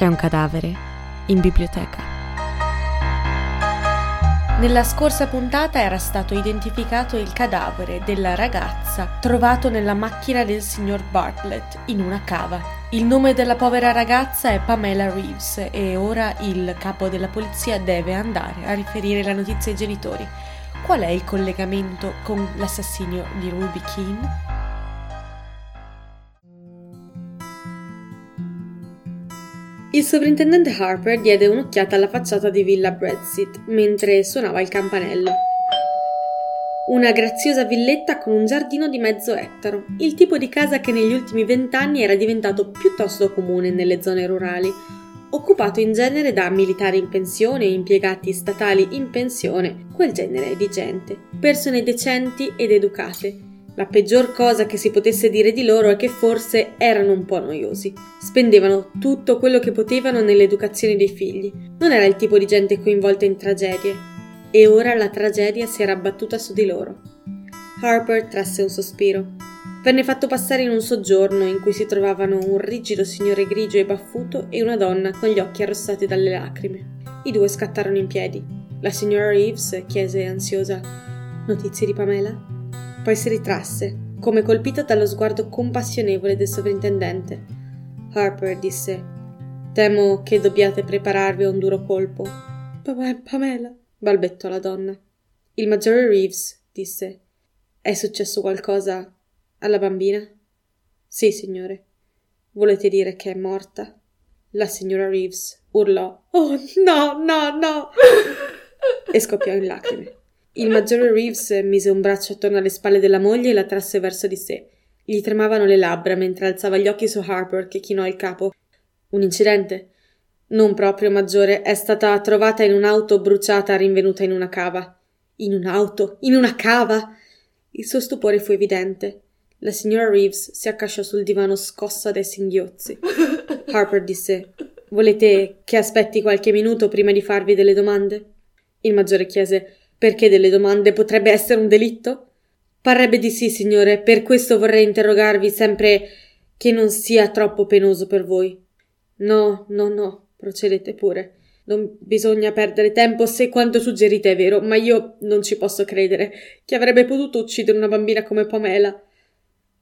C'è un cadavere in biblioteca. Nella scorsa puntata era stato identificato il cadavere della ragazza trovato nella macchina del signor Bartlett in una cava. Il nome della povera ragazza è Pamela Reeves e ora il capo della polizia deve andare a riferire la notizia ai genitori. Qual è il collegamento con l'assassinio di Ruby Keane? Il sovrintendente Harper diede un'occhiata alla facciata di Villa Bradseat mentre suonava il campanello. Una graziosa villetta con un giardino di mezzo ettaro, il tipo di casa che negli ultimi vent'anni era diventato piuttosto comune nelle zone rurali, occupato in genere da militari in pensione impiegati statali in pensione, quel genere di gente, persone decenti ed educate, la peggior cosa che si potesse dire di loro è che forse erano un po' noiosi. Spendevano tutto quello che potevano nell'educazione dei figli. Non era il tipo di gente coinvolta in tragedie. E ora la tragedia si era abbattuta su di loro. Harper trasse un sospiro. Venne fatto passare in un soggiorno in cui si trovavano un rigido signore grigio e baffuto e una donna con gli occhi arrossati dalle lacrime. I due scattarono in piedi. La signora Reeves chiese ansiosa: Notizie di Pamela? Poi si ritrasse, come colpita dallo sguardo compassionevole del sovrintendente. Harper disse: Temo che dobbiate prepararvi a un duro colpo. Pamela, balbettò la donna. Il maggiore Reeves disse: È successo qualcosa alla bambina? Sì, signore. Volete dire che è morta? La signora Reeves urlò: Oh, no, no, no! e scoppiò in lacrime. Il maggiore Reeves mise un braccio attorno alle spalle della moglie e la trasse verso di sé. Gli tremavano le labbra mentre alzava gli occhi su Harper che chinò il capo. Un incidente? Non proprio, maggiore. È stata trovata in un'auto bruciata rinvenuta in una cava. In un'auto? In una cava? Il suo stupore fu evidente. La signora Reeves si accasciò sul divano scossa dai singhiozzi. Harper disse: Volete che aspetti qualche minuto prima di farvi delle domande? Il maggiore chiese: perché delle domande potrebbe essere un delitto? Parrebbe di sì, signore, per questo vorrei interrogarvi sempre che non sia troppo penoso per voi. No, no, no, procedete pure. Non bisogna perdere tempo se quanto suggerite è vero, ma io non ci posso credere. Chi avrebbe potuto uccidere una bambina come Pamela?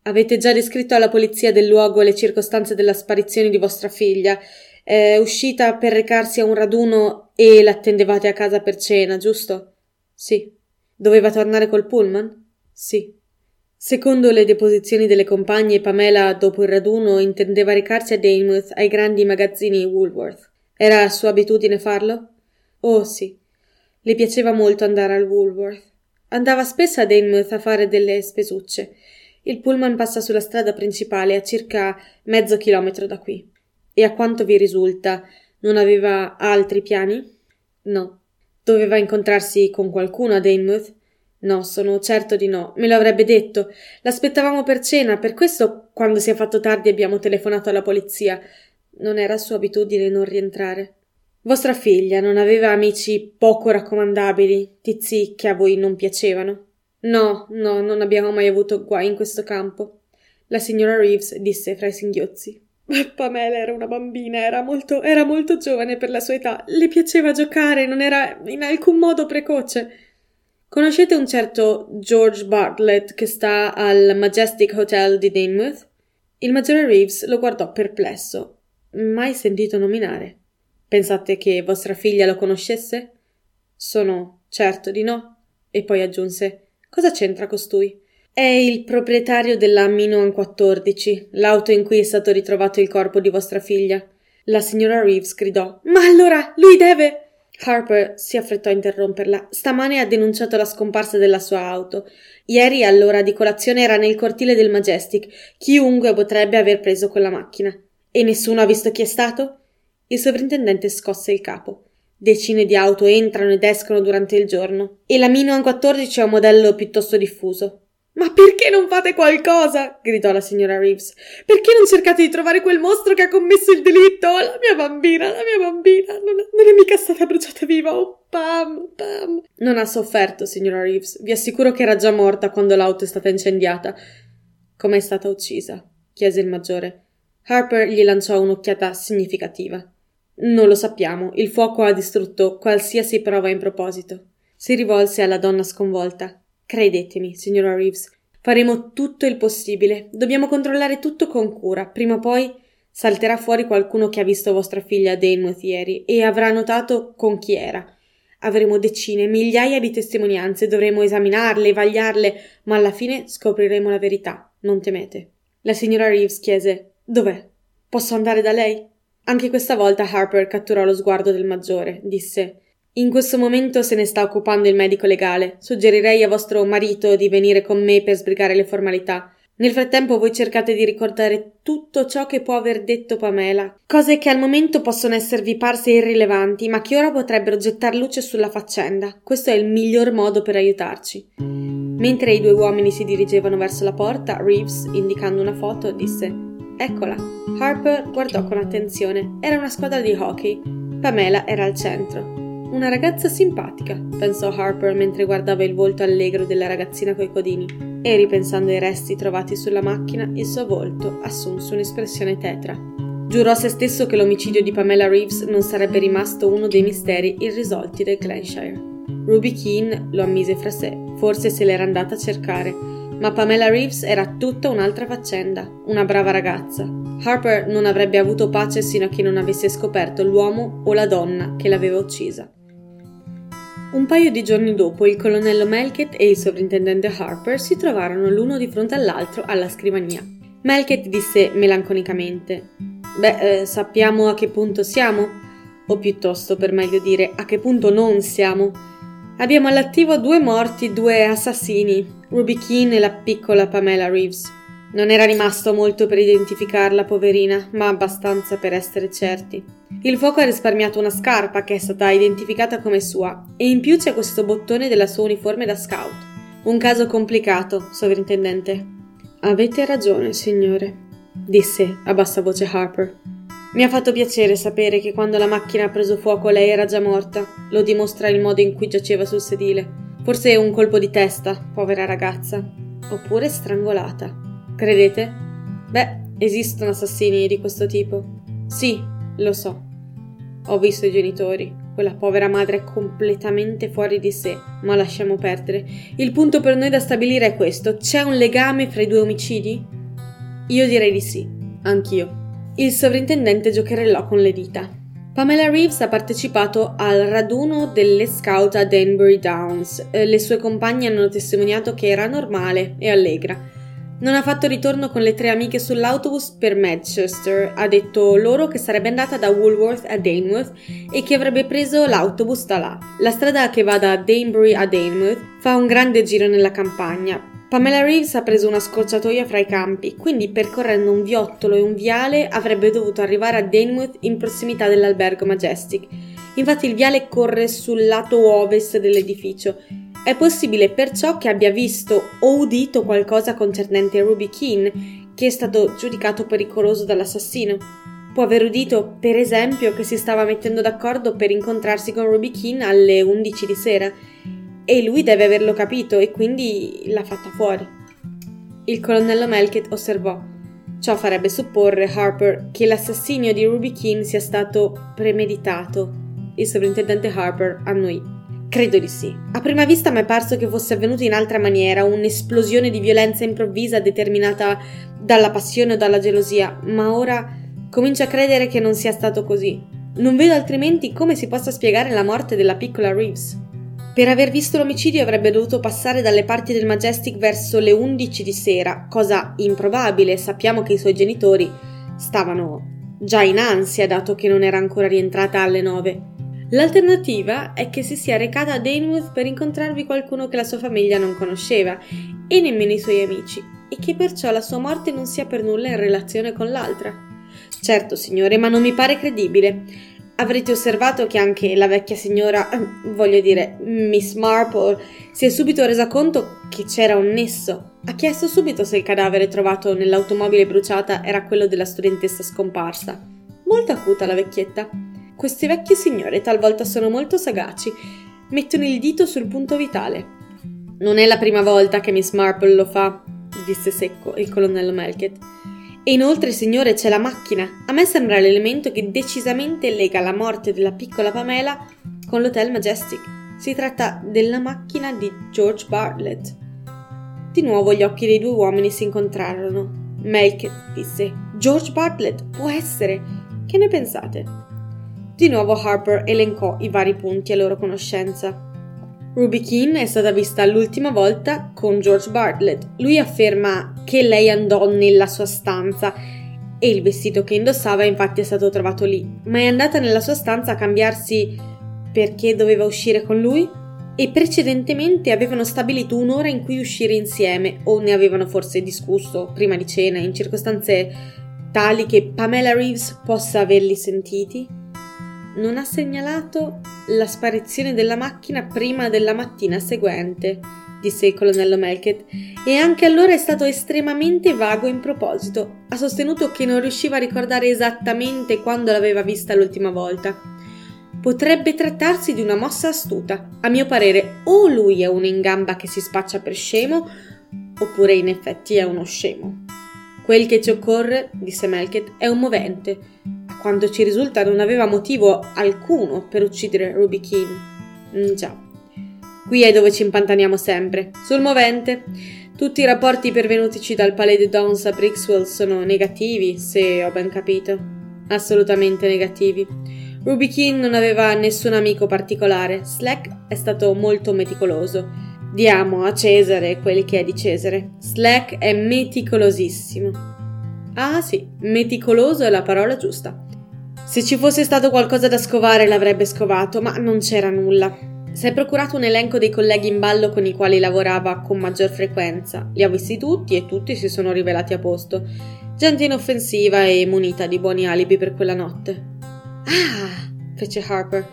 Avete già descritto alla polizia del luogo le circostanze della sparizione di vostra figlia. È uscita per recarsi a un raduno e l'attendevate a casa per cena, giusto? Sì. Doveva tornare col pullman? Sì. Secondo le deposizioni delle compagne, Pamela, dopo il raduno, intendeva recarsi a Daymouth ai grandi magazzini Woolworth. Era sua abitudine farlo? Oh sì. Le piaceva molto andare al Woolworth. Andava spesso a Daymouth a fare delle spesucce. Il pullman passa sulla strada principale a circa mezzo chilometro da qui. E a quanto vi risulta, non aveva altri piani? No. Doveva incontrarsi con qualcuno a Daymouth? No, sono certo di no. Me lo avrebbe detto. L'aspettavamo per cena, per questo quando si è fatto tardi abbiamo telefonato alla polizia. Non era sua abitudine non rientrare. Vostra figlia non aveva amici poco raccomandabili, tizi che a voi non piacevano? No, no, non abbiamo mai avuto guai in questo campo. La signora Reeves disse fra i singhiozzi. Pamela era una bambina, era molto, era molto giovane per la sua età, le piaceva giocare, non era in alcun modo precoce. Conoscete un certo George Bartlett che sta al Majestic Hotel di Daymouth? Il maggiore Reeves lo guardò perplesso. Mai sentito nominare. Pensate che vostra figlia lo conoscesse? Sono certo di no. E poi aggiunse: Cosa c'entra costui? È il proprietario della Minoan 14, l'auto in cui è stato ritrovato il corpo di vostra figlia. La signora Reeves gridò: Ma allora lui deve. Harper si affrettò a interromperla. Stamane ha denunciato la scomparsa della sua auto. Ieri all'ora di colazione era nel cortile del Majestic. Chiunque potrebbe aver preso quella macchina. E nessuno ha visto chi è stato? Il sovrintendente scosse il capo. Decine di auto entrano ed escono durante il giorno. E la Minoan 14 è un modello piuttosto diffuso. Ma perché non fate qualcosa? gridò la signora Reeves. Perché non cercate di trovare quel mostro che ha commesso il delitto? La mia bambina, la mia bambina, non, non è mica stata bruciata viva. Oh, Pam, Pam. Non ha sofferto, signora Reeves. Vi assicuro che era già morta quando l'auto è stata incendiata. Come è stata uccisa? chiese il maggiore. Harper gli lanciò un'occhiata significativa. Non lo sappiamo, il fuoco ha distrutto qualsiasi prova in proposito. Si rivolse alla donna sconvolta. Credetemi, signora Reeves, faremo tutto il possibile. Dobbiamo controllare tutto con cura. Prima o poi salterà fuori qualcuno che ha visto vostra figlia a Danemouth ieri e avrà notato con chi era. Avremo decine, migliaia di testimonianze, dovremo esaminarle, vagliarle, ma alla fine scopriremo la verità. Non temete. La signora Reeves chiese: Dov'è? Posso andare da lei? Anche questa volta Harper catturò lo sguardo del maggiore. Disse: In questo momento se ne sta occupando il medico legale. Suggerirei a vostro marito di venire con me per sbrigare le formalità. Nel frattempo voi cercate di ricordare tutto ciò che può aver detto Pamela, cose che al momento possono esservi parse irrilevanti, ma che ora potrebbero gettar luce sulla faccenda. Questo è il miglior modo per aiutarci. Mentre i due uomini si dirigevano verso la porta, Reeves, indicando una foto, disse Eccola. Harper guardò con attenzione. Era una squadra di hockey. Pamela era al centro. Una ragazza simpatica, pensò Harper mentre guardava il volto allegro della ragazzina coi codini, e ripensando ai resti trovati sulla macchina, il suo volto assunse un'espressione tetra. Giurò a se stesso che l'omicidio di Pamela Reeves non sarebbe rimasto uno dei misteri irrisolti del Glenshire. Ruby Keane lo ammise fra sé, forse se l'era andata a cercare, ma Pamela Reeves era tutta un'altra faccenda, una brava ragazza. Harper non avrebbe avuto pace sino a che non avesse scoperto l'uomo o la donna che l'aveva uccisa. Un paio di giorni dopo il colonnello Melkett e il sovrintendente Harper si trovarono l'uno di fronte all'altro alla scrivania. Melkett disse melanconicamente: Beh, eh, sappiamo a che punto siamo? O piuttosto, per meglio dire, a che punto non siamo. Abbiamo all'attivo due morti, due assassini, Ruby Keane e la piccola Pamela Reeves. Non era rimasto molto per identificarla, poverina, ma abbastanza per essere certi. Il fuoco ha risparmiato una scarpa che è stata identificata come sua, e in più c'è questo bottone della sua uniforme da scout. Un caso complicato, sovrintendente. Avete ragione, signore, disse a bassa voce Harper. Mi ha fatto piacere sapere che quando la macchina ha preso fuoco lei era già morta. Lo dimostra il modo in cui giaceva sul sedile. Forse un colpo di testa, povera ragazza. Oppure strangolata. Credete? Beh, esistono assassini di questo tipo. Sì, lo so. Ho visto i genitori. Quella povera madre è completamente fuori di sé, ma lasciamo perdere. Il punto per noi da stabilire è questo: c'è un legame fra i due omicidi? Io direi di sì, anch'io. Il sovrintendente giocherellò con le dita. Pamela Reeves ha partecipato al raduno delle scout a Danbury Downs. Eh, le sue compagne hanno testimoniato che era normale e allegra. Non ha fatto ritorno con le tre amiche sull'autobus per Manchester, ha detto loro che sarebbe andata da Woolworth a Danemouth e che avrebbe preso l'autobus da là. La strada che va da Danbury a Danemouth fa un grande giro nella campagna. Pamela Reeves ha preso una scorciatoia fra i campi, quindi percorrendo un viottolo e un viale avrebbe dovuto arrivare a Danemouth in prossimità dell'albergo Majestic. Infatti il viale corre sul lato ovest dell'edificio è possibile perciò che abbia visto o udito qualcosa concernente Ruby Keane, che è stato giudicato pericoloso dall'assassino. Può aver udito, per esempio, che si stava mettendo d'accordo per incontrarsi con Ruby Keane alle 11 di sera, e lui deve averlo capito e quindi l'ha fatta fuori. Il colonnello Melkett osservò. Ciò farebbe supporre, Harper, che l'assassinio di Ruby Keane sia stato premeditato. Il sovrintendente Harper annuì. Credo di sì. A prima vista mi è parso che fosse avvenuto in altra maniera, un'esplosione di violenza improvvisa determinata dalla passione o dalla gelosia, ma ora comincio a credere che non sia stato così. Non vedo altrimenti come si possa spiegare la morte della piccola Reeves. Per aver visto l'omicidio avrebbe dovuto passare dalle parti del Majestic verso le 11 di sera, cosa improbabile, sappiamo che i suoi genitori stavano già in ansia dato che non era ancora rientrata alle 9. L'alternativa è che si sia recata a Danemouth per incontrarvi qualcuno che la sua famiglia non conosceva e nemmeno i suoi amici, e che perciò la sua morte non sia per nulla in relazione con l'altra. Certo, signore, ma non mi pare credibile. Avrete osservato che anche la vecchia signora, voglio dire, Miss Marple, si è subito resa conto che c'era un nesso. Ha chiesto subito se il cadavere trovato nell'automobile bruciata era quello della studentessa scomparsa. Molto acuta la vecchietta. Queste vecchie signore talvolta sono molto sagaci, mettono il dito sul punto vitale. Non è la prima volta che Miss Marple lo fa, disse secco il colonnello Melkett. E inoltre, signore, c'è la macchina. A me sembra l'elemento che decisamente lega la morte della piccola Pamela con l'Hotel Majestic. Si tratta della macchina di George Bartlett. Di nuovo gli occhi dei due uomini si incontrarono. Melk disse: George Bartlett, può essere. Che ne pensate? Di nuovo Harper elencò i vari punti a loro conoscenza. Ruby Keane è stata vista l'ultima volta con George Bartlett. Lui afferma che lei andò nella sua stanza e il vestito che indossava infatti è stato trovato lì. Ma è andata nella sua stanza a cambiarsi perché doveva uscire con lui? E precedentemente avevano stabilito un'ora in cui uscire insieme o ne avevano forse discusso prima di cena in circostanze tali che Pamela Reeves possa averli sentiti? Non ha segnalato la sparizione della macchina prima della mattina seguente, disse il colonnello Melkett, e anche allora è stato estremamente vago in proposito. Ha sostenuto che non riusciva a ricordare esattamente quando l'aveva vista l'ultima volta. Potrebbe trattarsi di una mossa astuta. A mio parere, o lui è uno in gamba che si spaccia per scemo, oppure in effetti è uno scemo. Quel che ci occorre, disse Melkett, è un movente quanto ci risulta non aveva motivo alcuno per uccidere Ruby Keane. Mm, già. Qui è dove ci impantaniamo sempre. Sul movente, tutti i rapporti pervenutici dal Palais de Dons a Brixwell sono negativi, se ho ben capito. Assolutamente negativi. Ruby Keane non aveva nessun amico particolare. Slack è stato molto meticoloso. Diamo a Cesare quel che è di Cesare. Slack è meticolosissimo. Ah sì, meticoloso è la parola giusta. Se ci fosse stato qualcosa da scovare l'avrebbe scovato, ma non c'era nulla. Si è procurato un elenco dei colleghi in ballo con i quali lavorava con maggior frequenza. Li ha visti tutti e tutti si sono rivelati a posto. Gente inoffensiva e munita di buoni alibi per quella notte. Ah, fece Harper.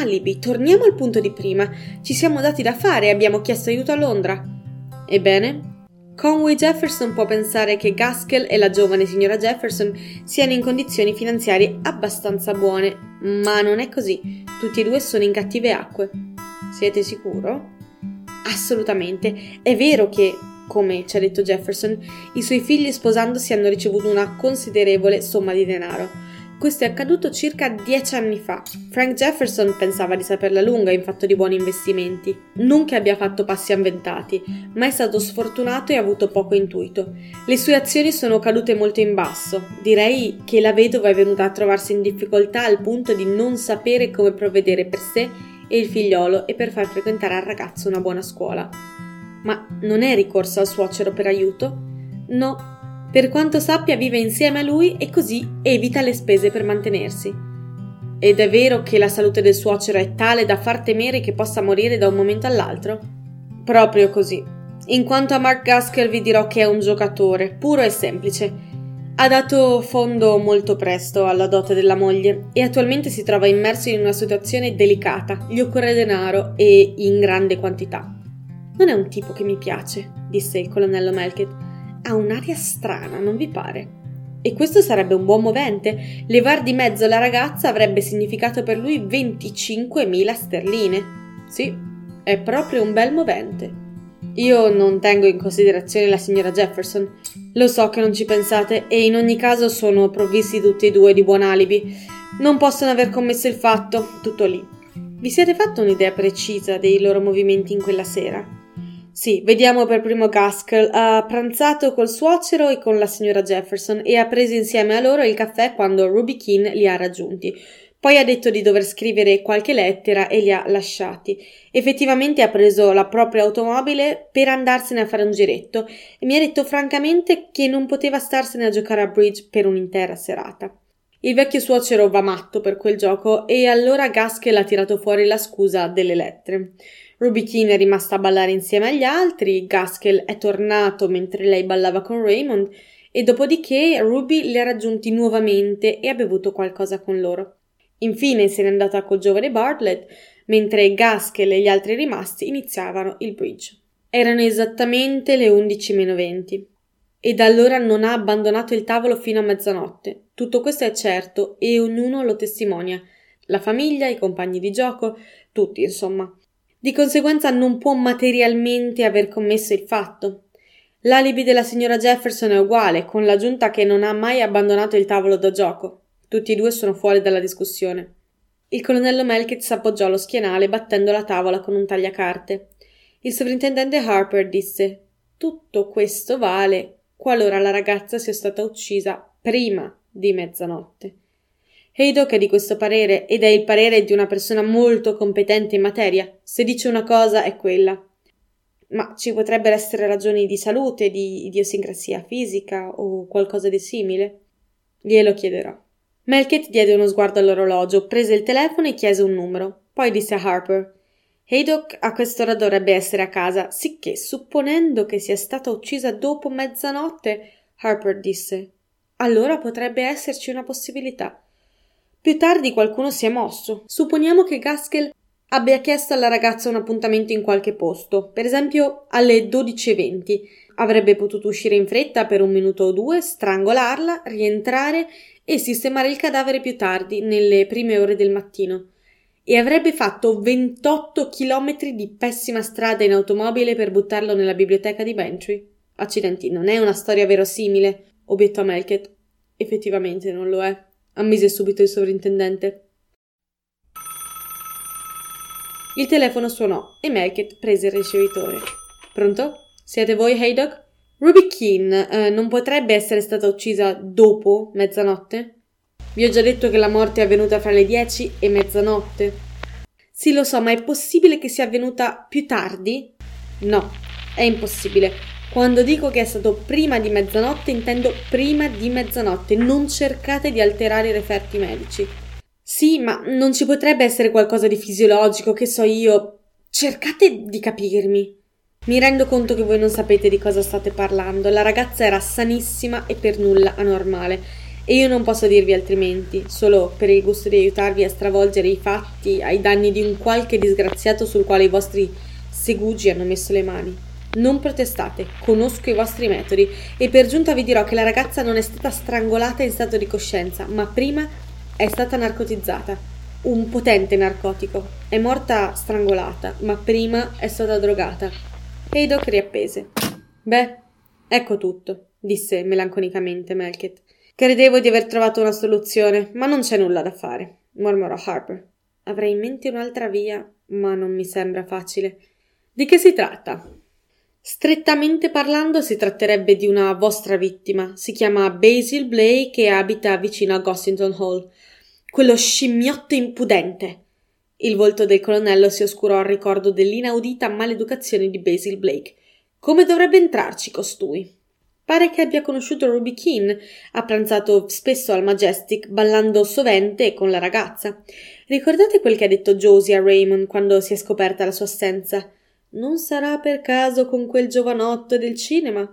Alibi, torniamo al punto di prima. Ci siamo dati da fare e abbiamo chiesto aiuto a Londra. Ebbene, Conway Jefferson può pensare che Gaskell e la giovane signora Jefferson siano in condizioni finanziarie abbastanza buone, ma non è così. Tutti e due sono in cattive acque. Siete sicuro? Assolutamente. È vero che, come ci ha detto Jefferson, i suoi figli sposandosi hanno ricevuto una considerevole somma di denaro questo è accaduto circa dieci anni fa. Frank Jefferson pensava di saperla lunga in fatto di buoni investimenti. Non che abbia fatto passi avventati, ma è stato sfortunato e ha avuto poco intuito. Le sue azioni sono cadute molto in basso. Direi che la vedova è venuta a trovarsi in difficoltà al punto di non sapere come provvedere per sé e il figliolo e per far frequentare al ragazzo una buona scuola. Ma non è ricorso al suocero per aiuto? No, per quanto sappia vive insieme a lui e così evita le spese per mantenersi. Ed è vero che la salute del suocero è tale da far temere che possa morire da un momento all'altro? Proprio così. In quanto a Mark Gaskell vi dirò che è un giocatore, puro e semplice. Ha dato fondo molto presto alla dote della moglie e attualmente si trova immerso in una situazione delicata. Gli occorre denaro e in grande quantità. Non è un tipo che mi piace, disse il colonnello Melkett ha un'aria strana, non vi pare? E questo sarebbe un buon movente. Levar di mezzo la ragazza avrebbe significato per lui 25.000 sterline. Sì, è proprio un bel movente. Io non tengo in considerazione la signora Jefferson. Lo so che non ci pensate e in ogni caso sono provvisti tutti e due di buon alibi. Non possono aver commesso il fatto, tutto lì. Vi siete fatto un'idea precisa dei loro movimenti in quella sera? Sì, vediamo per primo Gaskell. Ha pranzato col suocero e con la signora Jefferson e ha preso insieme a loro il caffè quando Ruby Keane li ha raggiunti. Poi ha detto di dover scrivere qualche lettera e li ha lasciati. Effettivamente ha preso la propria automobile per andarsene a fare un giretto e mi ha detto francamente che non poteva starsene a giocare a bridge per un'intera serata. Il vecchio suocero va matto per quel gioco e allora Gaskell ha tirato fuori la scusa delle lettere. Ruby Keane è rimasta a ballare insieme agli altri, Gaskell è tornato mentre lei ballava con Raymond e dopodiché Ruby li ha raggiunti nuovamente e ha bevuto qualcosa con loro. Infine se n'è andata col giovane Bartlett, mentre Gaskell e gli altri rimasti iniziavano il bridge. Erano esattamente le 11 meno 20 e da allora non ha abbandonato il tavolo fino a mezzanotte. Tutto questo è certo e ognuno lo testimonia. La famiglia, i compagni di gioco, tutti, insomma. Di conseguenza non può materialmente aver commesso il fatto. L'alibi della signora Jefferson è uguale, con l'aggiunta che non ha mai abbandonato il tavolo da gioco. Tutti e due sono fuori dalla discussione. Il colonnello Melkett s'appoggiò allo schienale battendo la tavola con un tagliacarte. Il sovrintendente Harper disse Tutto questo vale qualora la ragazza sia stata uccisa prima di mezzanotte. Haydock è di questo parere ed è il parere di una persona molto competente in materia. Se dice una cosa è quella. Ma ci potrebbero essere ragioni di salute, di idiosincrasia fisica o qualcosa di simile? Glielo chiederò. Melkett diede uno sguardo all'orologio, prese il telefono e chiese un numero. Poi disse a Harper: Haydock a quest'ora dovrebbe essere a casa, sicché, supponendo che sia stata uccisa dopo mezzanotte, Harper disse: Allora potrebbe esserci una possibilità. Più tardi qualcuno si è mosso. Supponiamo che Gaskell abbia chiesto alla ragazza un appuntamento in qualche posto, per esempio alle 12.20. Avrebbe potuto uscire in fretta per un minuto o due, strangolarla, rientrare e sistemare il cadavere più tardi, nelle prime ore del mattino. E avrebbe fatto 28 chilometri di pessima strada in automobile per buttarlo nella biblioteca di Bantry. Accidenti, non è una storia verosimile, obiettò Melkett. Effettivamente non lo è, ammise subito il sovrintendente. Il telefono suonò e Melkett prese il ricevitore. Pronto? Siete voi, Haydock? Ruby Keane eh, non potrebbe essere stata uccisa dopo mezzanotte? Vi ho già detto che la morte è avvenuta fra le dieci e mezzanotte. Sì, lo so, ma è possibile che sia avvenuta più tardi? No, è impossibile. Quando dico che è stato prima di mezzanotte, intendo prima di mezzanotte. Non cercate di alterare i referti medici. Sì, ma non ci potrebbe essere qualcosa di fisiologico, che so io. Cercate di capirmi. Mi rendo conto che voi non sapete di cosa state parlando. La ragazza era sanissima e per nulla anormale. E io non posso dirvi altrimenti, solo per il gusto di aiutarvi a stravolgere i fatti ai danni di un qualche disgraziato sul quale i vostri segugi hanno messo le mani. Non protestate, conosco i vostri metodi e per giunta vi dirò che la ragazza non è stata strangolata in stato di coscienza, ma prima è stata narcotizzata. Un potente narcotico. È morta strangolata, ma prima è stata drogata. Haydock riappese. Beh, ecco tutto, disse melanconicamente Melkett. Credevo di aver trovato una soluzione, ma non c'è nulla da fare, mormorò Harper. Avrei in mente un'altra via, ma non mi sembra facile. Di che si tratta? Strettamente parlando, si tratterebbe di una vostra vittima. Si chiama Basil Blake e abita vicino a Gossington Hall. Quello scimmiotto impudente. Il volto del colonnello si oscurò al ricordo dell'inaudita maleducazione di Basil Blake. Come dovrebbe entrarci costui? Pare che abbia conosciuto Ruby Keane, ha pranzato spesso al Majestic, ballando sovente con la ragazza. Ricordate quel che ha detto Josie a Raymond quando si è scoperta la sua assenza? Non sarà per caso con quel giovanotto del cinema?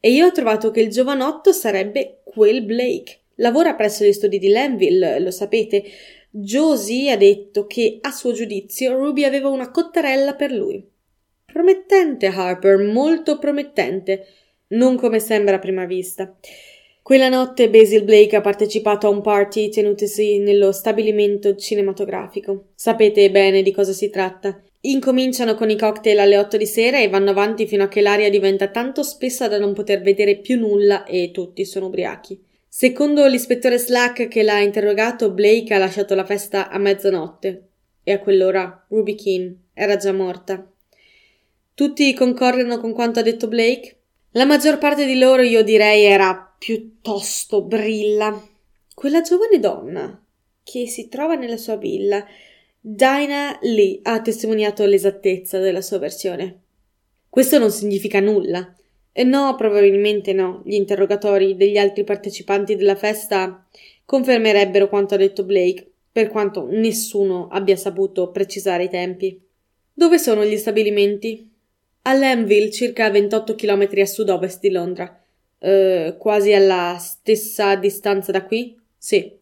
E io ho trovato che il giovanotto sarebbe quel Blake. Lavora presso gli studi di Lanville, lo sapete. Josie ha detto che, a suo giudizio, Ruby aveva una cottarella per lui. Promettente, Harper, molto promettente, non come sembra a prima vista. Quella notte Basil Blake ha partecipato a un party tenutesi nello stabilimento cinematografico. Sapete bene di cosa si tratta. Incominciano con i cocktail alle otto di sera e vanno avanti fino a che l'aria diventa tanto spessa da non poter vedere più nulla e tutti sono ubriachi. Secondo l'ispettore Slack che l'ha interrogato, Blake ha lasciato la festa a mezzanotte e a quell'ora Ruby Keane era già morta. Tutti concorrono con quanto ha detto Blake? La maggior parte di loro, io direi, era piuttosto brilla. Quella giovane donna che si trova nella sua villa, Dinah Lee, ha testimoniato l'esattezza della sua versione. Questo non significa nulla. Eh, no, probabilmente no. Gli interrogatori degli altri partecipanti della festa confermerebbero quanto ha detto Blake, per quanto nessuno abbia saputo precisare i tempi. Dove sono gli stabilimenti? A Lamville, circa 28 km a sud-ovest di Londra. Eh, quasi alla stessa distanza da qui? Sì.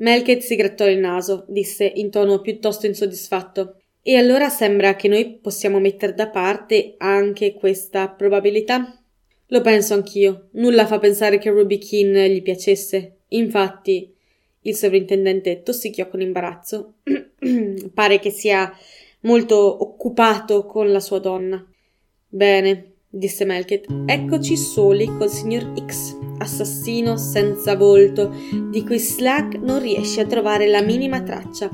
Melkett si grattò il naso, disse in tono piuttosto insoddisfatto. E allora sembra che noi possiamo mettere da parte anche questa probabilità? Lo penso anch'io. Nulla fa pensare che Ruby Keane gli piacesse. Infatti, il sovrintendente tossicchiò con imbarazzo. Pare che sia molto occupato con la sua donna. Bene, disse Melkett. Eccoci soli col signor X, assassino senza volto, di cui Slack non riesce a trovare la minima traccia.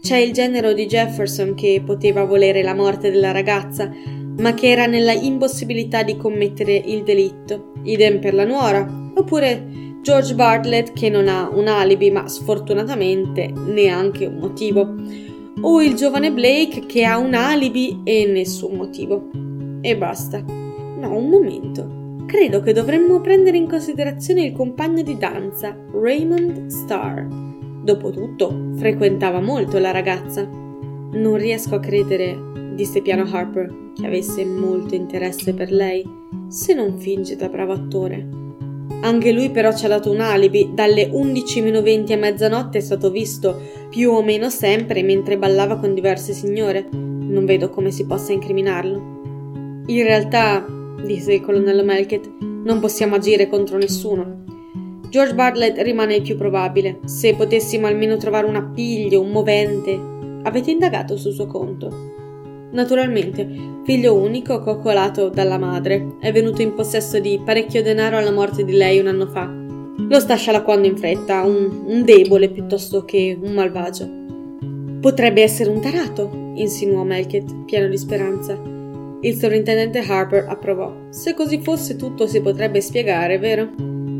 C'è il genero di Jefferson che poteva volere la morte della ragazza, ma che era nella impossibilità di commettere il delitto. Idem per la nuora. Oppure George Bartlett che non ha un alibi, ma sfortunatamente neanche un motivo. O il giovane Blake che ha un alibi e nessun motivo. E basta. No, un momento. Credo che dovremmo prendere in considerazione il compagno di danza, Raymond Starr. Dopotutto, frequentava molto la ragazza. Non riesco a credere, disse piano Harper, che avesse molto interesse per lei, se non finge da bravo attore. Anche lui però ci ha dato un alibi, dalle 11.20 a mezzanotte è stato visto più o meno sempre mentre ballava con diverse signore. Non vedo come si possa incriminarlo. In realtà, disse il colonnello Melkett, non possiamo agire contro nessuno. George Bartlett rimane il più probabile. Se potessimo almeno trovare un appiglio, un movente. Avete indagato sul suo conto? Naturalmente, figlio unico, coccolato dalla madre, è venuto in possesso di parecchio denaro alla morte di lei un anno fa. Lo sta scialacquando in fretta, un, un debole piuttosto che un malvagio. Potrebbe essere un tarato, insinuò Melkett, pieno di speranza. Il sovrintendente Harper approvò. Se così fosse tutto si potrebbe spiegare, vero?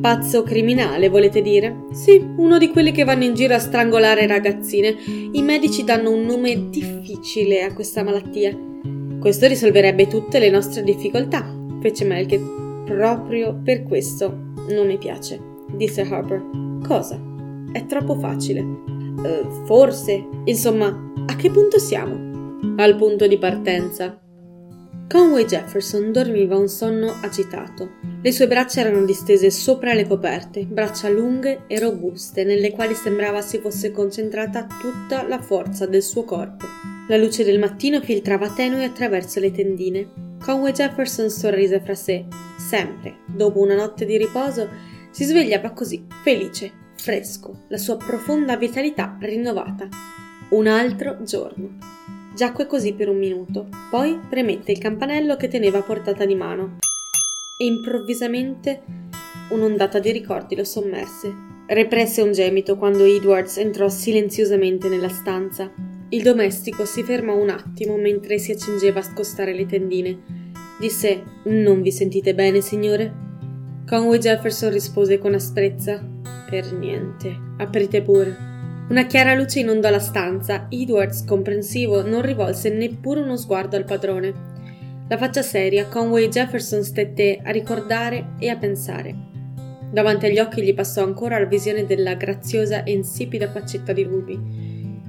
Pazzo criminale, volete dire? Sì, uno di quelli che vanno in giro a strangolare ragazzine. I medici danno un nome difficile a questa malattia. Questo risolverebbe tutte le nostre difficoltà, fece Melkett. Proprio per questo non mi piace, disse Harper. Cosa? È troppo facile. Uh, forse. Insomma, a che punto siamo? Al punto di partenza. Conway Jefferson dormiva un sonno agitato. Le sue braccia erano distese sopra le coperte, braccia lunghe e robuste, nelle quali sembrava si fosse concentrata tutta la forza del suo corpo. La luce del mattino filtrava tenue attraverso le tendine. Conway Jefferson sorrise fra sé. Sempre, dopo una notte di riposo, si svegliava così, felice, fresco, la sua profonda vitalità rinnovata. Un altro giorno. Giacque così per un minuto, poi premette il campanello che teneva a portata di mano. E improvvisamente un'ondata di ricordi lo sommerse. Represse un gemito quando Edwards entrò silenziosamente nella stanza. Il domestico si fermò un attimo mentre si accingeva a scostare le tendine. Disse: Non vi sentite bene, signore? Conway Jefferson rispose con asprezza: Per niente. Aprite pure. Una chiara luce inondò la stanza. Edwards, comprensivo, non rivolse neppure uno sguardo al padrone. La faccia seria, Conway Jefferson stette a ricordare e a pensare. Davanti agli occhi gli passò ancora la visione della graziosa e insipida faccetta di Ruby.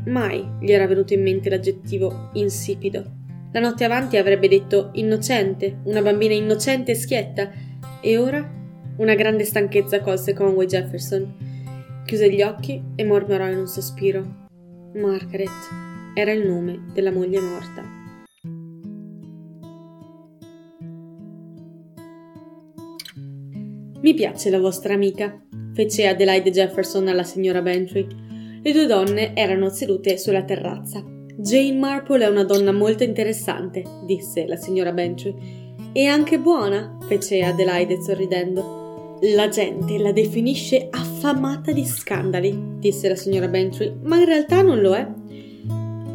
Mai gli era venuto in mente l'aggettivo insipido. La notte avanti avrebbe detto innocente, una bambina innocente e schietta, e ora una grande stanchezza colse Conway Jefferson. Chiuse gli occhi e mormorò in un sospiro. Margaret era il nome della moglie morta. Mi piace la vostra amica, fece Adelaide Jefferson alla signora Bentry. Le due donne erano sedute sulla terrazza. Jane Marple è una donna molto interessante, disse la signora Bentry. E anche buona, fece Adelaide sorridendo. La gente la definisce affamata di scandali, disse la signora Bentry, ma in realtà non lo è.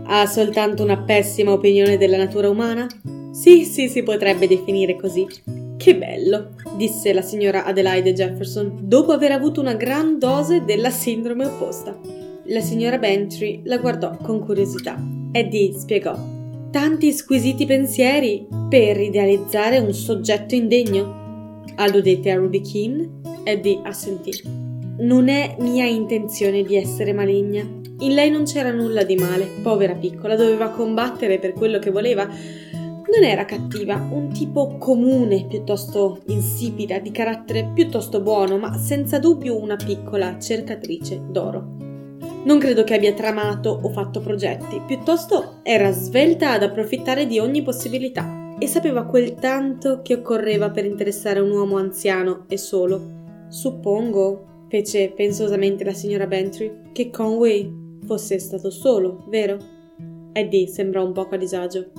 Ha soltanto una pessima opinione della natura umana? Sì, sì, si potrebbe definire così. Che bello, disse la signora Adelaide Jefferson, dopo aver avuto una gran dose della sindrome opposta. La signora Bentry la guardò con curiosità. Eddie spiegò. Tanti squisiti pensieri per idealizzare un soggetto indegno. Alludete a Ruby Keane? Eddie assentì. Non è mia intenzione di essere maligna. In lei non c'era nulla di male. Povera piccola, doveva combattere per quello che voleva. Non era cattiva, un tipo comune, piuttosto insipida, di carattere piuttosto buono, ma senza dubbio una piccola cercatrice d'oro. Non credo che abbia tramato o fatto progetti, piuttosto era svelta ad approfittare di ogni possibilità e sapeva quel tanto che occorreva per interessare un uomo anziano e solo. Suppongo, fece pensosamente la signora Bentry, che Conway fosse stato solo, vero? Eddie sembrò un poco a disagio.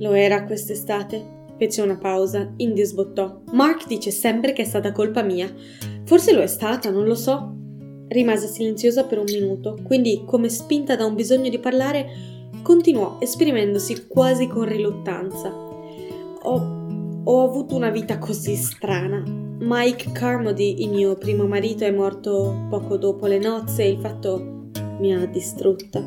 Lo era quest'estate? Fece una pausa, Indy sbottò. Mark dice sempre che è stata colpa mia. Forse lo è stata, non lo so. Rimase silenziosa per un minuto, quindi, come spinta da un bisogno di parlare, continuò, esprimendosi quasi con riluttanza. Ho, ho avuto una vita così strana. Mike Carmody, il mio primo marito, è morto poco dopo le nozze e il fatto mi ha distrutta.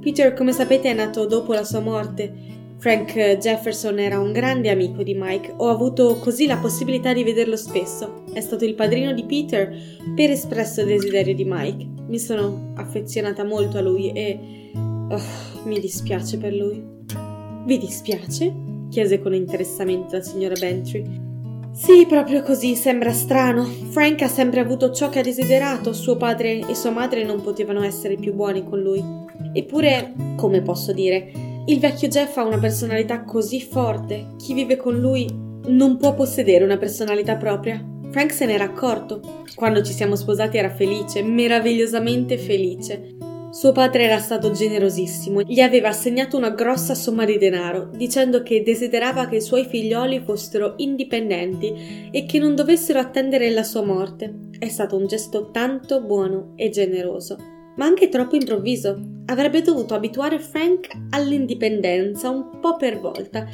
Peter, come sapete, è nato dopo la sua morte Frank Jefferson era un grande amico di Mike, ho avuto così la possibilità di vederlo spesso. È stato il padrino di Peter per espresso desiderio di Mike. Mi sono affezionata molto a lui e... Oh, mi dispiace per lui. Vi dispiace? Chiese con interessamento la signora Bentry. Sì, proprio così, sembra strano. Frank ha sempre avuto ciò che ha desiderato, suo padre e sua madre non potevano essere più buoni con lui. Eppure, come posso dire, il vecchio Jeff ha una personalità così forte, chi vive con lui non può possedere una personalità propria. Frank se n'era accorto. Quando ci siamo sposati era felice, meravigliosamente felice. Suo padre era stato generosissimo, gli aveva assegnato una grossa somma di denaro, dicendo che desiderava che i suoi figlioli fossero indipendenti e che non dovessero attendere la sua morte. È stato un gesto tanto buono e generoso ma anche troppo improvviso. Avrebbe dovuto abituare Frank all'indipendenza un po' per volta.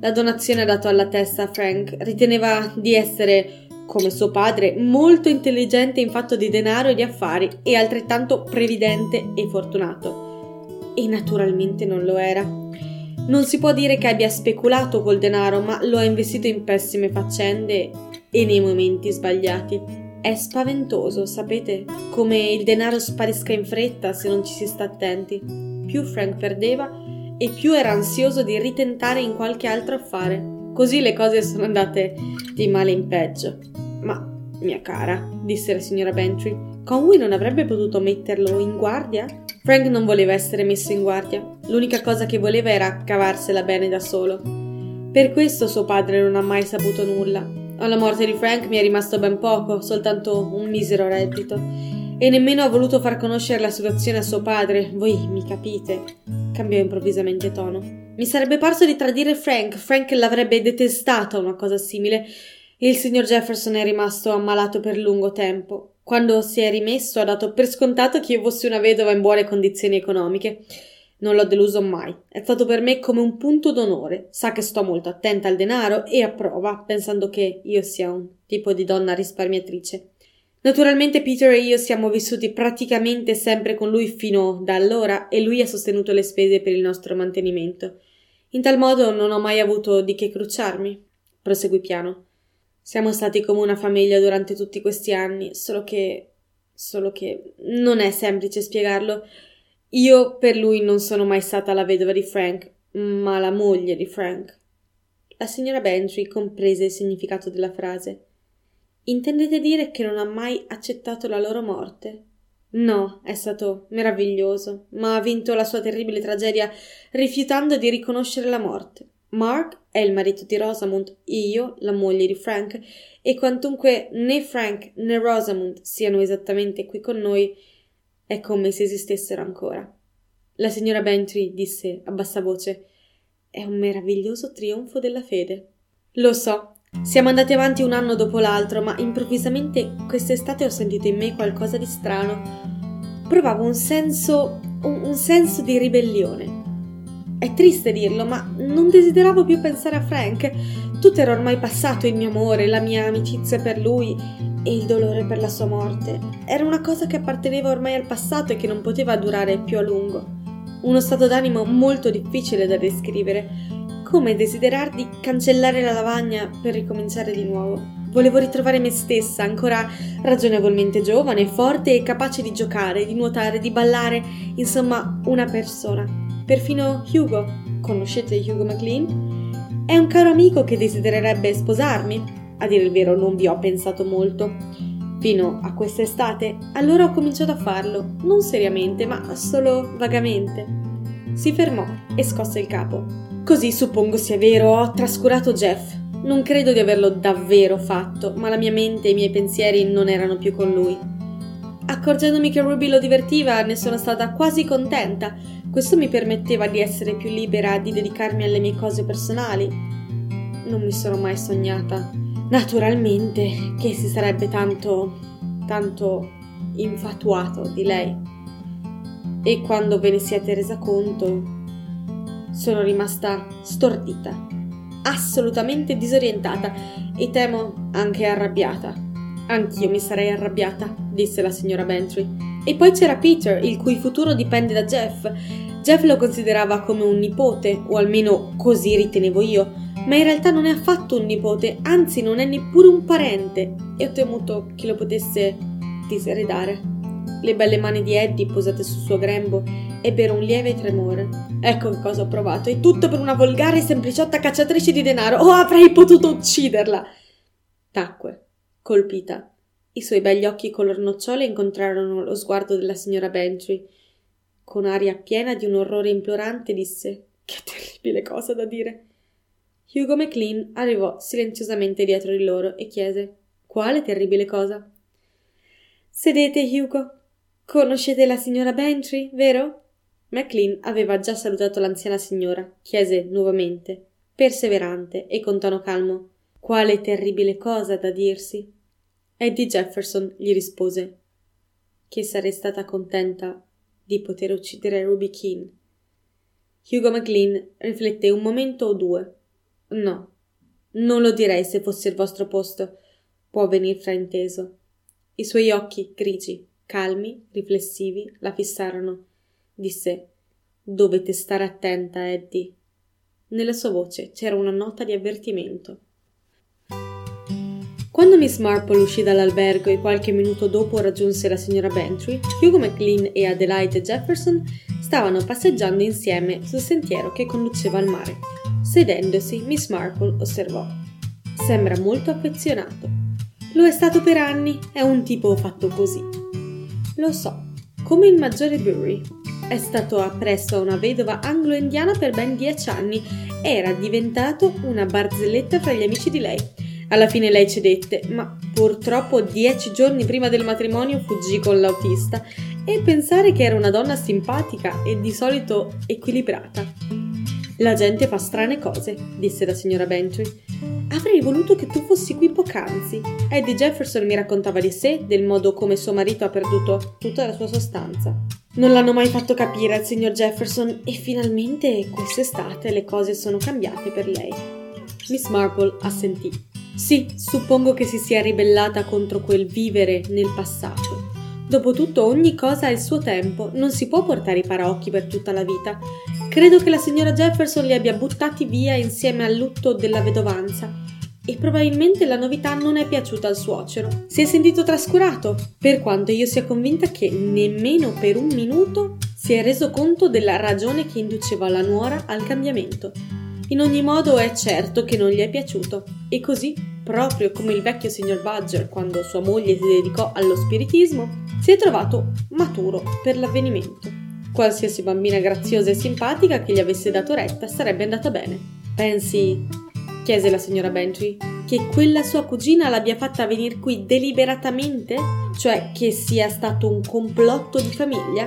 La donazione data alla testa a Frank riteneva di essere, come suo padre, molto intelligente in fatto di denaro e di affari e altrettanto previdente e fortunato. E naturalmente non lo era. Non si può dire che abbia speculato col denaro, ma lo ha investito in pessime faccende e nei momenti sbagliati. È spaventoso, sapete, come il denaro sparisca in fretta se non ci si sta attenti. Più Frank perdeva e più era ansioso di ritentare in qualche altro affare. Così le cose sono andate di male in peggio. Ma, mia cara, disse la signora Bentry, Conway non avrebbe potuto metterlo in guardia? Frank non voleva essere messo in guardia. L'unica cosa che voleva era cavarsela bene da solo. Per questo suo padre non ha mai saputo nulla alla morte di Frank mi è rimasto ben poco, soltanto un misero reddito. E nemmeno ho voluto far conoscere la situazione a suo padre. Voi mi capite? Cambiò improvvisamente tono. Mi sarebbe parso di tradire Frank. Frank l'avrebbe detestata una cosa simile. Il signor Jefferson è rimasto ammalato per lungo tempo. Quando si è rimesso ha dato per scontato che io fossi una vedova in buone condizioni economiche. Non l'ho deluso mai. È stato per me come un punto d'onore. Sa che sto molto attenta al denaro e approva, pensando che io sia un tipo di donna risparmiatrice. Naturalmente Peter e io siamo vissuti praticamente sempre con lui fino da allora e lui ha sostenuto le spese per il nostro mantenimento. In tal modo non ho mai avuto di che crucciarmi. Proseguì piano. Siamo stati come una famiglia durante tutti questi anni, solo che. solo che non è semplice spiegarlo. Io per lui non sono mai stata la vedova di Frank, ma la moglie di Frank. La signora Bentry comprese il significato della frase. Intendete dire che non ha mai accettato la loro morte? No, è stato meraviglioso, ma ha vinto la sua terribile tragedia rifiutando di riconoscere la morte. Mark è il marito di Rosamund, io la moglie di Frank, e quantunque né Frank né Rosamund siano esattamente qui con noi, è come se esistessero ancora. La signora Bentry disse a bassa voce È un meraviglioso trionfo della fede. Lo so. Siamo andati avanti un anno dopo l'altro, ma improvvisamente quest'estate ho sentito in me qualcosa di strano. Provavo un senso. un, un senso di ribellione. È triste dirlo, ma non desideravo più pensare a Frank. Tutto era ormai passato il mio amore, la mia amicizia per lui e il dolore per la sua morte. Era una cosa che apparteneva ormai al passato e che non poteva durare più a lungo. Uno stato d'animo molto difficile da descrivere, come desiderar di cancellare la lavagna per ricominciare di nuovo. Volevo ritrovare me stessa, ancora ragionevolmente giovane, forte e capace di giocare, di nuotare, di ballare, insomma, una persona. Perfino Hugo, conoscete Hugo McLean? È un caro amico che desidererebbe sposarmi, a dire il vero non vi ho pensato molto. Fino a quest'estate, allora ho cominciato a farlo, non seriamente, ma solo vagamente. Si fermò e scosse il capo. Così suppongo sia vero, ho trascurato Jeff. Non credo di averlo davvero fatto, ma la mia mente e i miei pensieri non erano più con lui. Accorgendomi che Ruby lo divertiva, ne sono stata quasi contenta. Questo mi permetteva di essere più libera, di dedicarmi alle mie cose personali, non mi sono mai sognata. Naturalmente che si sarebbe tanto, tanto infatuato di lei. E quando ve ne siete resa conto, sono rimasta stordita, assolutamente disorientata e temo anche arrabbiata. Anch'io mi sarei arrabbiata, disse la signora Bentry. E poi c'era Peter, il cui futuro dipende da Jeff. Jeff lo considerava come un nipote, o almeno così ritenevo io, ma in realtà non è affatto un nipote, anzi non è neppure un parente, e ho temuto che lo potesse diseredare. Le belle mani di Eddie posate sul suo grembo ebbero un lieve tremore. Ecco che cosa ho provato, e tutto per una volgare e sempliciotta cacciatrice di denaro. Oh, avrei potuto ucciderla! Tacque, colpita. I suoi begli occhi color nocciole incontrarono lo sguardo della signora Bentry. Con aria piena di un orrore implorante disse: Che terribile cosa da dire! Hugo McLean arrivò silenziosamente dietro di loro e chiese: Quale terribile cosa? Sedete, Hugo. Conoscete la signora Bentry, vero? McLean aveva già salutato l'anziana signora, chiese nuovamente, perseverante e con tono calmo: Quale terribile cosa da dirsi? Eddie Jefferson gli rispose che sarei stata contenta di poter uccidere Ruby Keane. Hugo McLean rifletté un momento o due. No, non lo direi se fosse il vostro posto. Può venir frainteso. I suoi occhi grigi, calmi, riflessivi, la fissarono. Disse: Dovete stare attenta, Eddie. Nella sua voce c'era una nota di avvertimento. Quando Miss Marple uscì dall'albergo e qualche minuto dopo raggiunse la signora Bentry, Hugo McLean e Adelaide Jefferson stavano passeggiando insieme sul sentiero che conduceva al mare. Sedendosi, Miss Marple osservò: Sembra molto affezionato. Lo è stato per anni, è un tipo fatto così. Lo so, come il maggiore Bury. È stato appresso a una vedova anglo-indiana per ben dieci anni. Era diventato una barzelletta fra gli amici di lei alla fine lei cedette, ma purtroppo dieci giorni prima del matrimonio fuggì con l'autista e pensare che era una donna simpatica e di solito equilibrata. La gente fa strane cose, disse la signora Bentry. Avrei voluto che tu fossi qui poc'anzi. Eddie Jefferson mi raccontava di sé, del modo come suo marito ha perduto tutta la sua sostanza. Non l'hanno mai fatto capire al signor Jefferson e finalmente quest'estate le cose sono cambiate per lei. Miss Marple assentì. Sì, suppongo che si sia ribellata contro quel vivere nel passato. Dopotutto ogni cosa ha il suo tempo, non si può portare i paraocchi per tutta la vita. Credo che la signora Jefferson li abbia buttati via insieme al lutto della vedovanza e probabilmente la novità non è piaciuta al suocero. Si è sentito trascurato, per quanto io sia convinta che nemmeno per un minuto si è reso conto della ragione che induceva la nuora al cambiamento. In ogni modo è certo che non gli è piaciuto, e così, proprio come il vecchio signor Badger quando sua moglie si dedicò allo spiritismo, si è trovato maturo per l'avvenimento. Qualsiasi bambina graziosa e simpatica che gli avesse dato retta sarebbe andata bene. Pensi, chiese la signora Bentry, che quella sua cugina l'abbia fatta venire qui deliberatamente? Cioè che sia stato un complotto di famiglia?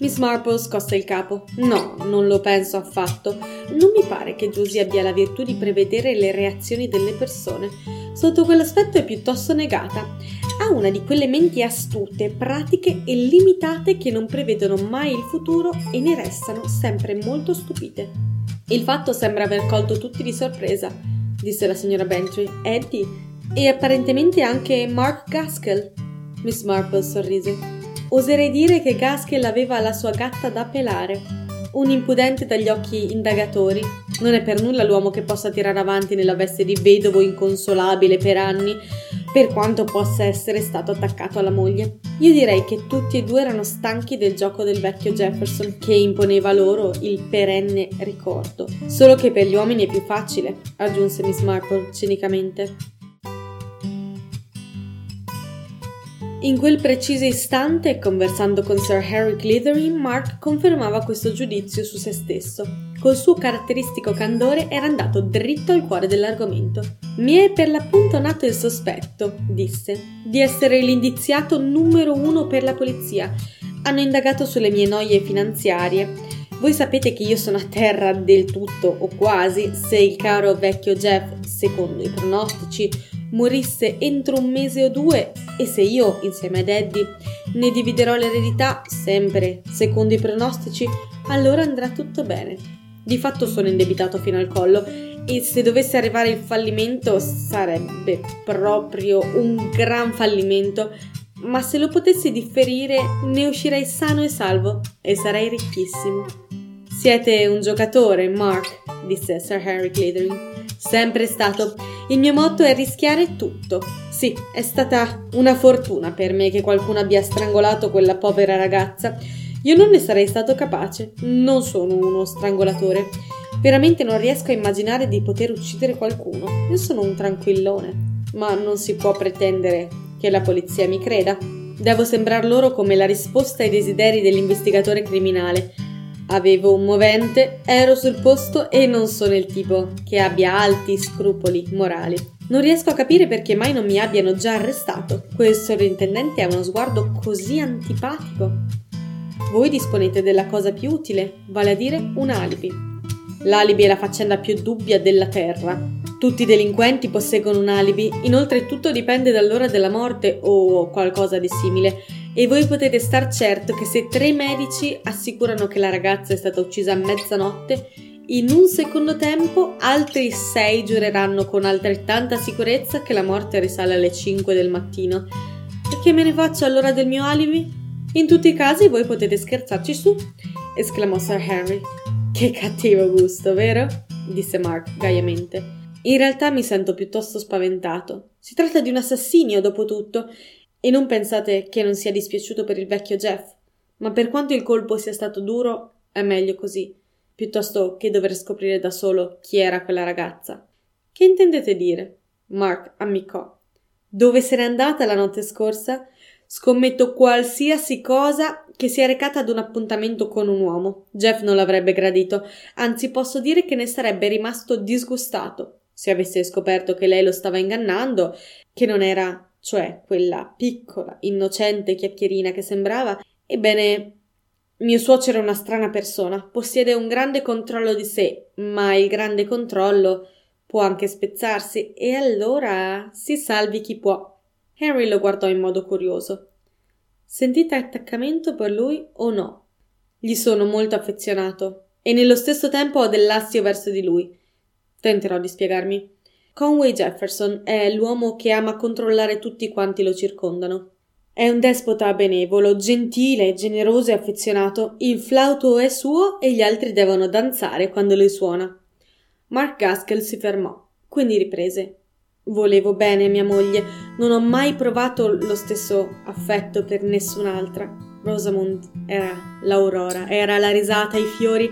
Miss Marple scosse il capo. No, non lo penso affatto. Non mi pare che Josie abbia la virtù di prevedere le reazioni delle persone. Sotto quell'aspetto è piuttosto negata. Ha una di quelle menti astute, pratiche e limitate che non prevedono mai il futuro e ne restano sempre molto stupite. Il fatto sembra aver colto tutti di sorpresa, disse la signora Bentry, Eddie e apparentemente anche Mark Gaskell. Miss Marple sorrise. Oserei dire che Gaskell aveva la sua gatta da pelare, un impudente dagli occhi indagatori. Non è per nulla l'uomo che possa tirare avanti nella veste di vedovo inconsolabile per anni, per quanto possa essere stato attaccato alla moglie. Io direi che tutti e due erano stanchi del gioco del vecchio Jefferson, che imponeva loro il perenne ricordo. Solo che per gli uomini è più facile, aggiunse Miss Marple cinicamente. In quel preciso istante, conversando con Sir Harry Clithery, Mark confermava questo giudizio su se stesso. Col suo caratteristico candore era andato dritto al cuore dell'argomento. Mi è per l'appunto nato il sospetto, disse, di essere l'indiziato numero uno per la polizia. Hanno indagato sulle mie noie finanziarie Voi sapete che io sono a terra del tutto o quasi se il caro vecchio Jeff, secondo i pronostici, morisse entro un mese o due e se io, insieme ad Eddie, ne dividerò l'eredità, sempre secondo i pronostici, allora andrà tutto bene. Di fatto sono indebitato fino al collo e se dovesse arrivare il fallimento sarebbe proprio un gran fallimento, ma se lo potessi differire ne uscirei sano e salvo e sarei ricchissimo. Siete un giocatore, Mark, disse Sir Harry Clavering. Sempre stato. Il mio motto è rischiare tutto. Sì, è stata una fortuna per me che qualcuno abbia strangolato quella povera ragazza. Io non ne sarei stato capace. Non sono uno strangolatore. Veramente non riesco a immaginare di poter uccidere qualcuno. Io sono un tranquillone. Ma non si può pretendere che la polizia mi creda. Devo sembrar loro come la risposta ai desideri dell'investigatore criminale Avevo un movente, ero sul posto e non sono il tipo che abbia alti scrupoli morali. Non riesco a capire perché mai non mi abbiano già arrestato. Quel sovrintendente ha uno sguardo così antipatico. Voi disponete della cosa più utile, vale a dire un alibi. L'alibi è la faccenda più dubbia della terra. Tutti i delinquenti posseggono un alibi, inoltre tutto dipende dall'ora della morte o qualcosa di simile e voi potete star certo che se tre medici assicurano che la ragazza è stata uccisa a mezzanotte, in un secondo tempo altri sei giureranno con altrettanta sicurezza che la morte risale alle 5 del mattino. E che me ne faccio allora del mio alibi? In tutti i casi voi potete scherzarci su, esclamò Sir Henry. Che cattivo gusto, vero? disse Mark gaiamente. In realtà mi sento piuttosto spaventato. Si tratta di un assassinio, dopo tutto, e non pensate che non sia dispiaciuto per il vecchio Jeff, ma per quanto il colpo sia stato duro, è meglio così, piuttosto che dover scoprire da solo chi era quella ragazza. Che intendete dire? Mark ammiccò. Dove se n'è andata la notte scorsa? Scommetto qualsiasi cosa che sia recata ad un appuntamento con un uomo. Jeff non l'avrebbe gradito, anzi posso dire che ne sarebbe rimasto disgustato se avesse scoperto che lei lo stava ingannando, che non era cioè quella piccola, innocente chiacchierina che sembrava, ebbene mio suocero è una strana persona, possiede un grande controllo di sé, ma il grande controllo può anche spezzarsi, e allora si salvi chi può. Henry lo guardò in modo curioso. Sentite attaccamento per lui o no? Gli sono molto affezionato e nello stesso tempo ho dell'astio verso di lui. Tenterò di spiegarmi. Conway Jefferson è l'uomo che ama controllare tutti quanti lo circondano. È un despota benevolo, gentile, generoso e affezionato. Il flauto è suo e gli altri devono danzare quando lui suona. Mark Gaskell si fermò, quindi riprese. Volevo bene a mia moglie, non ho mai provato lo stesso affetto per nessun'altra. Rosamond era l'aurora, era la risata, i fiori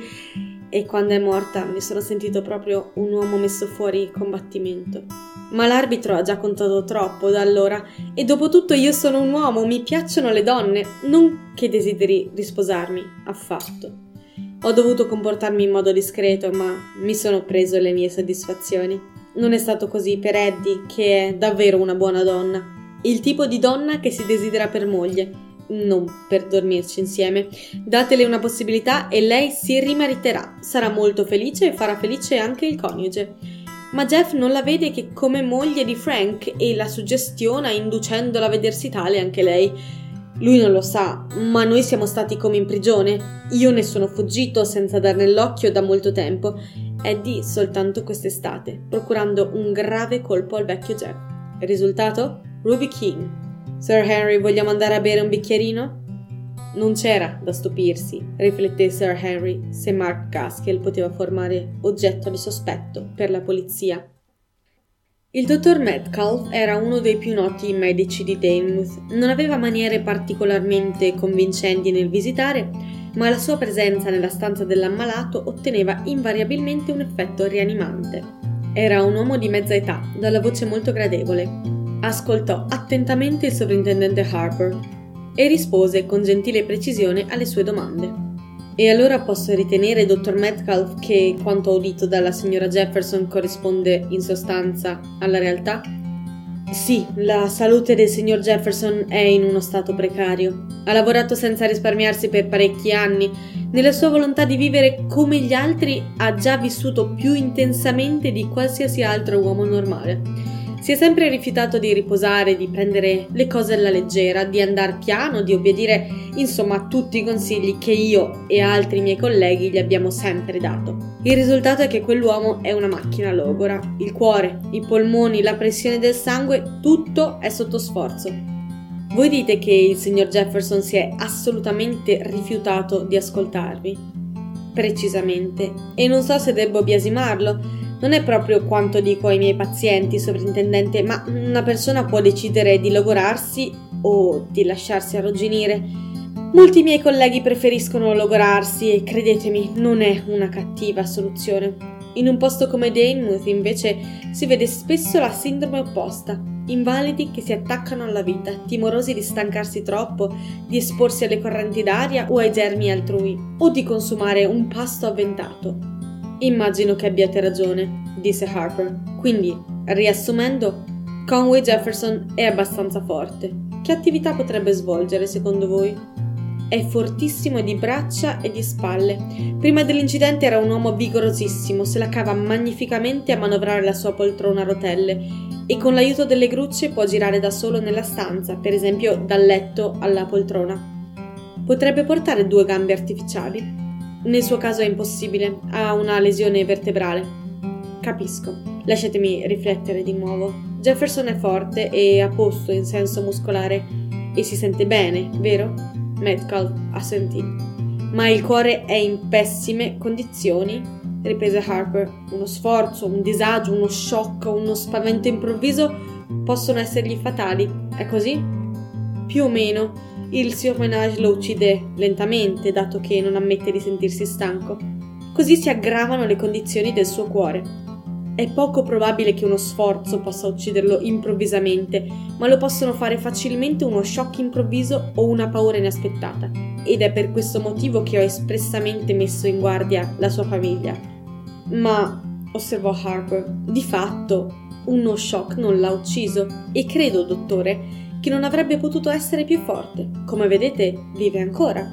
e quando è morta mi sono sentito proprio un uomo messo fuori combattimento. Ma l'arbitro ha già contato troppo da allora e dopo tutto io sono un uomo, mi piacciono le donne, non che desideri risposarmi, affatto. Ho dovuto comportarmi in modo discreto, ma mi sono preso le mie soddisfazioni. Non è stato così per Eddie, che è davvero una buona donna. Il tipo di donna che si desidera per moglie, non per dormirci insieme. Datele una possibilità e lei si rimariterà, sarà molto felice e farà felice anche il coniuge. Ma Jeff non la vede che come moglie di Frank e la suggestiona inducendola a vedersi tale anche lei. Lui non lo sa, ma noi siamo stati come in prigione. Io ne sono fuggito senza dar nell'occhio da molto tempo. Eddie soltanto quest'estate, procurando un grave colpo al vecchio Jeff. Risultato? Ruby King, Sir Henry, vogliamo andare a bere un bicchierino? Non c'era da stupirsi, rifletté Sir Henry, se Mark Gaskell poteva formare oggetto di sospetto per la polizia. Il dottor Metcalf era uno dei più noti medici di Daymouth. Non aveva maniere particolarmente convincenti nel visitare, ma la sua presenza nella stanza dell'ammalato otteneva invariabilmente un effetto rianimante. Era un uomo di mezza età, dalla voce molto gradevole, ascoltò attentamente il sovrintendente Harper e rispose con gentile precisione alle sue domande. E allora posso ritenere, dottor Metcalf, che quanto udito dalla signora Jefferson corrisponde in sostanza alla realtà? Sì, la salute del signor Jefferson è in uno stato precario. Ha lavorato senza risparmiarsi per parecchi anni. Nella sua volontà di vivere come gli altri ha già vissuto più intensamente di qualsiasi altro uomo normale. Si è sempre rifiutato di riposare, di prendere le cose alla leggera, di andare piano, di obbedire, insomma, a tutti i consigli che io e altri miei colleghi gli abbiamo sempre dato. Il risultato è che quell'uomo è una macchina logora. Il cuore, i polmoni, la pressione del sangue, tutto è sotto sforzo. Voi dite che il signor Jefferson si è assolutamente rifiutato di ascoltarvi? Precisamente. E non so se debbo biasimarlo, non è proprio quanto dico ai miei pazienti, sovrintendente, ma una persona può decidere di logorarsi o di lasciarsi arrugginire. Molti miei colleghi preferiscono logorarsi e credetemi, non è una cattiva soluzione. In un posto come Danemouth invece si vede spesso la sindrome opposta. Invalidi che si attaccano alla vita, timorosi di stancarsi troppo, di esporsi alle correnti d'aria o ai germi altrui, o di consumare un pasto avventato. Immagino che abbiate ragione, disse Harper. Quindi, riassumendo, Conway Jefferson è abbastanza forte. Che attività potrebbe svolgere secondo voi? È fortissimo di braccia e di spalle. Prima dell'incidente era un uomo vigorosissimo, se la cava magnificamente a manovrare la sua poltrona a rotelle e con l'aiuto delle grucce può girare da solo nella stanza, per esempio dal letto alla poltrona. Potrebbe portare due gambe artificiali, nel suo caso è impossibile, ha una lesione vertebrale. Capisco. Lasciatemi riflettere di nuovo. Jefferson è forte e a posto in senso muscolare e si sente bene, vero? Metcalf assentì. Ma il cuore è in pessime condizioni? riprese Harper. Uno sforzo, un disagio, uno shock, uno spavento improvviso possono essergli fatali. È così? Più o meno il signor Menage lo uccide lentamente, dato che non ammette di sentirsi stanco. Così si aggravano le condizioni del suo cuore. È poco probabile che uno sforzo possa ucciderlo improvvisamente, ma lo possono fare facilmente uno shock improvviso o una paura inaspettata. Ed è per questo motivo che ho espressamente messo in guardia la sua famiglia. Ma, osservò Harper, di fatto uno shock non l'ha ucciso e credo, dottore, che non avrebbe potuto essere più forte. Come vedete, vive ancora.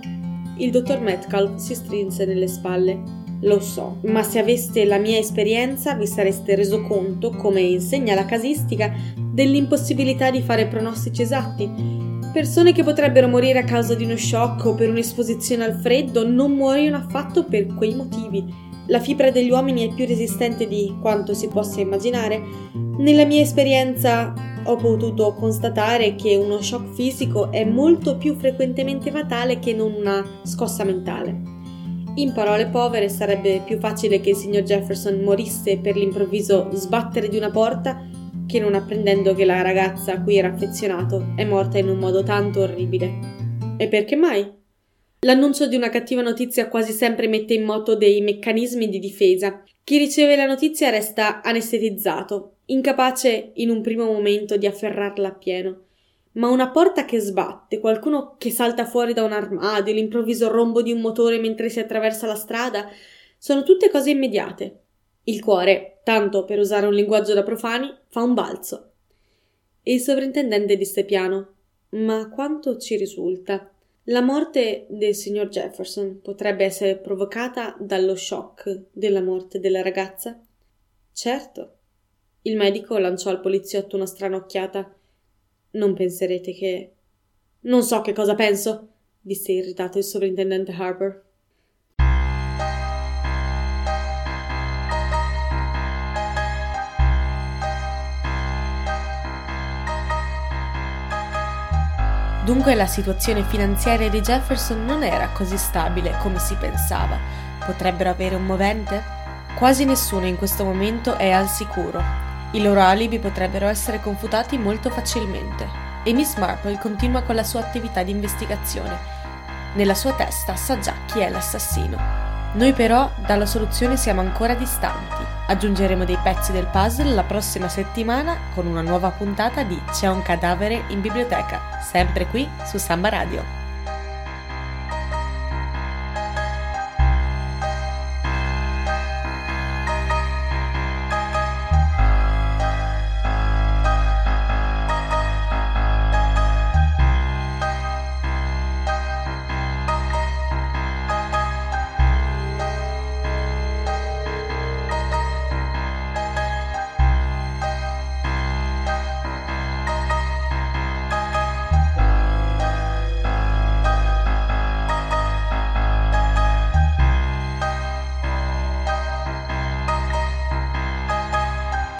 Il dottor Metcalf si strinse nelle spalle. Lo so, ma se aveste la mia esperienza vi sareste reso conto, come insegna la casistica, dell'impossibilità di fare pronostici esatti. Persone che potrebbero morire a causa di uno shock o per un'esposizione al freddo non muoiono affatto per quei motivi. La fibra degli uomini è più resistente di quanto si possa immaginare. Nella mia esperienza ho potuto constatare che uno shock fisico è molto più frequentemente fatale che non una scossa mentale. In parole povere sarebbe più facile che il signor Jefferson morisse per l'improvviso sbattere di una porta che non apprendendo che la ragazza a cui era affezionato è morta in un modo tanto orribile. E perché mai? L'annuncio di una cattiva notizia quasi sempre mette in moto dei meccanismi di difesa. Chi riceve la notizia resta anestetizzato, incapace in un primo momento di afferrarla appieno. Ma una porta che sbatte, qualcuno che salta fuori da un armadio, l'improvviso rombo di un motore mentre si attraversa la strada, sono tutte cose immediate. Il cuore, tanto per usare un linguaggio da profani, fa un balzo. il sovrintendente disse piano: Ma quanto ci risulta? La morte del signor Jefferson potrebbe essere provocata dallo shock della morte della ragazza? Certo, il medico lanciò al poliziotto una strana occhiata. Non penserete che. Non so che cosa penso, disse irritato il sovrintendente Harper. Dunque la situazione finanziaria di Jefferson non era così stabile come si pensava. Potrebbero avere un movente? Quasi nessuno in questo momento è al sicuro. I loro alibi potrebbero essere confutati molto facilmente e Miss Marple continua con la sua attività di investigazione. Nella sua testa sa già chi è l'assassino. Noi però dalla soluzione siamo ancora distanti. Aggiungeremo dei pezzi del puzzle la prossima settimana con una nuova puntata di C'è un cadavere in biblioteca, sempre qui su Samba Radio.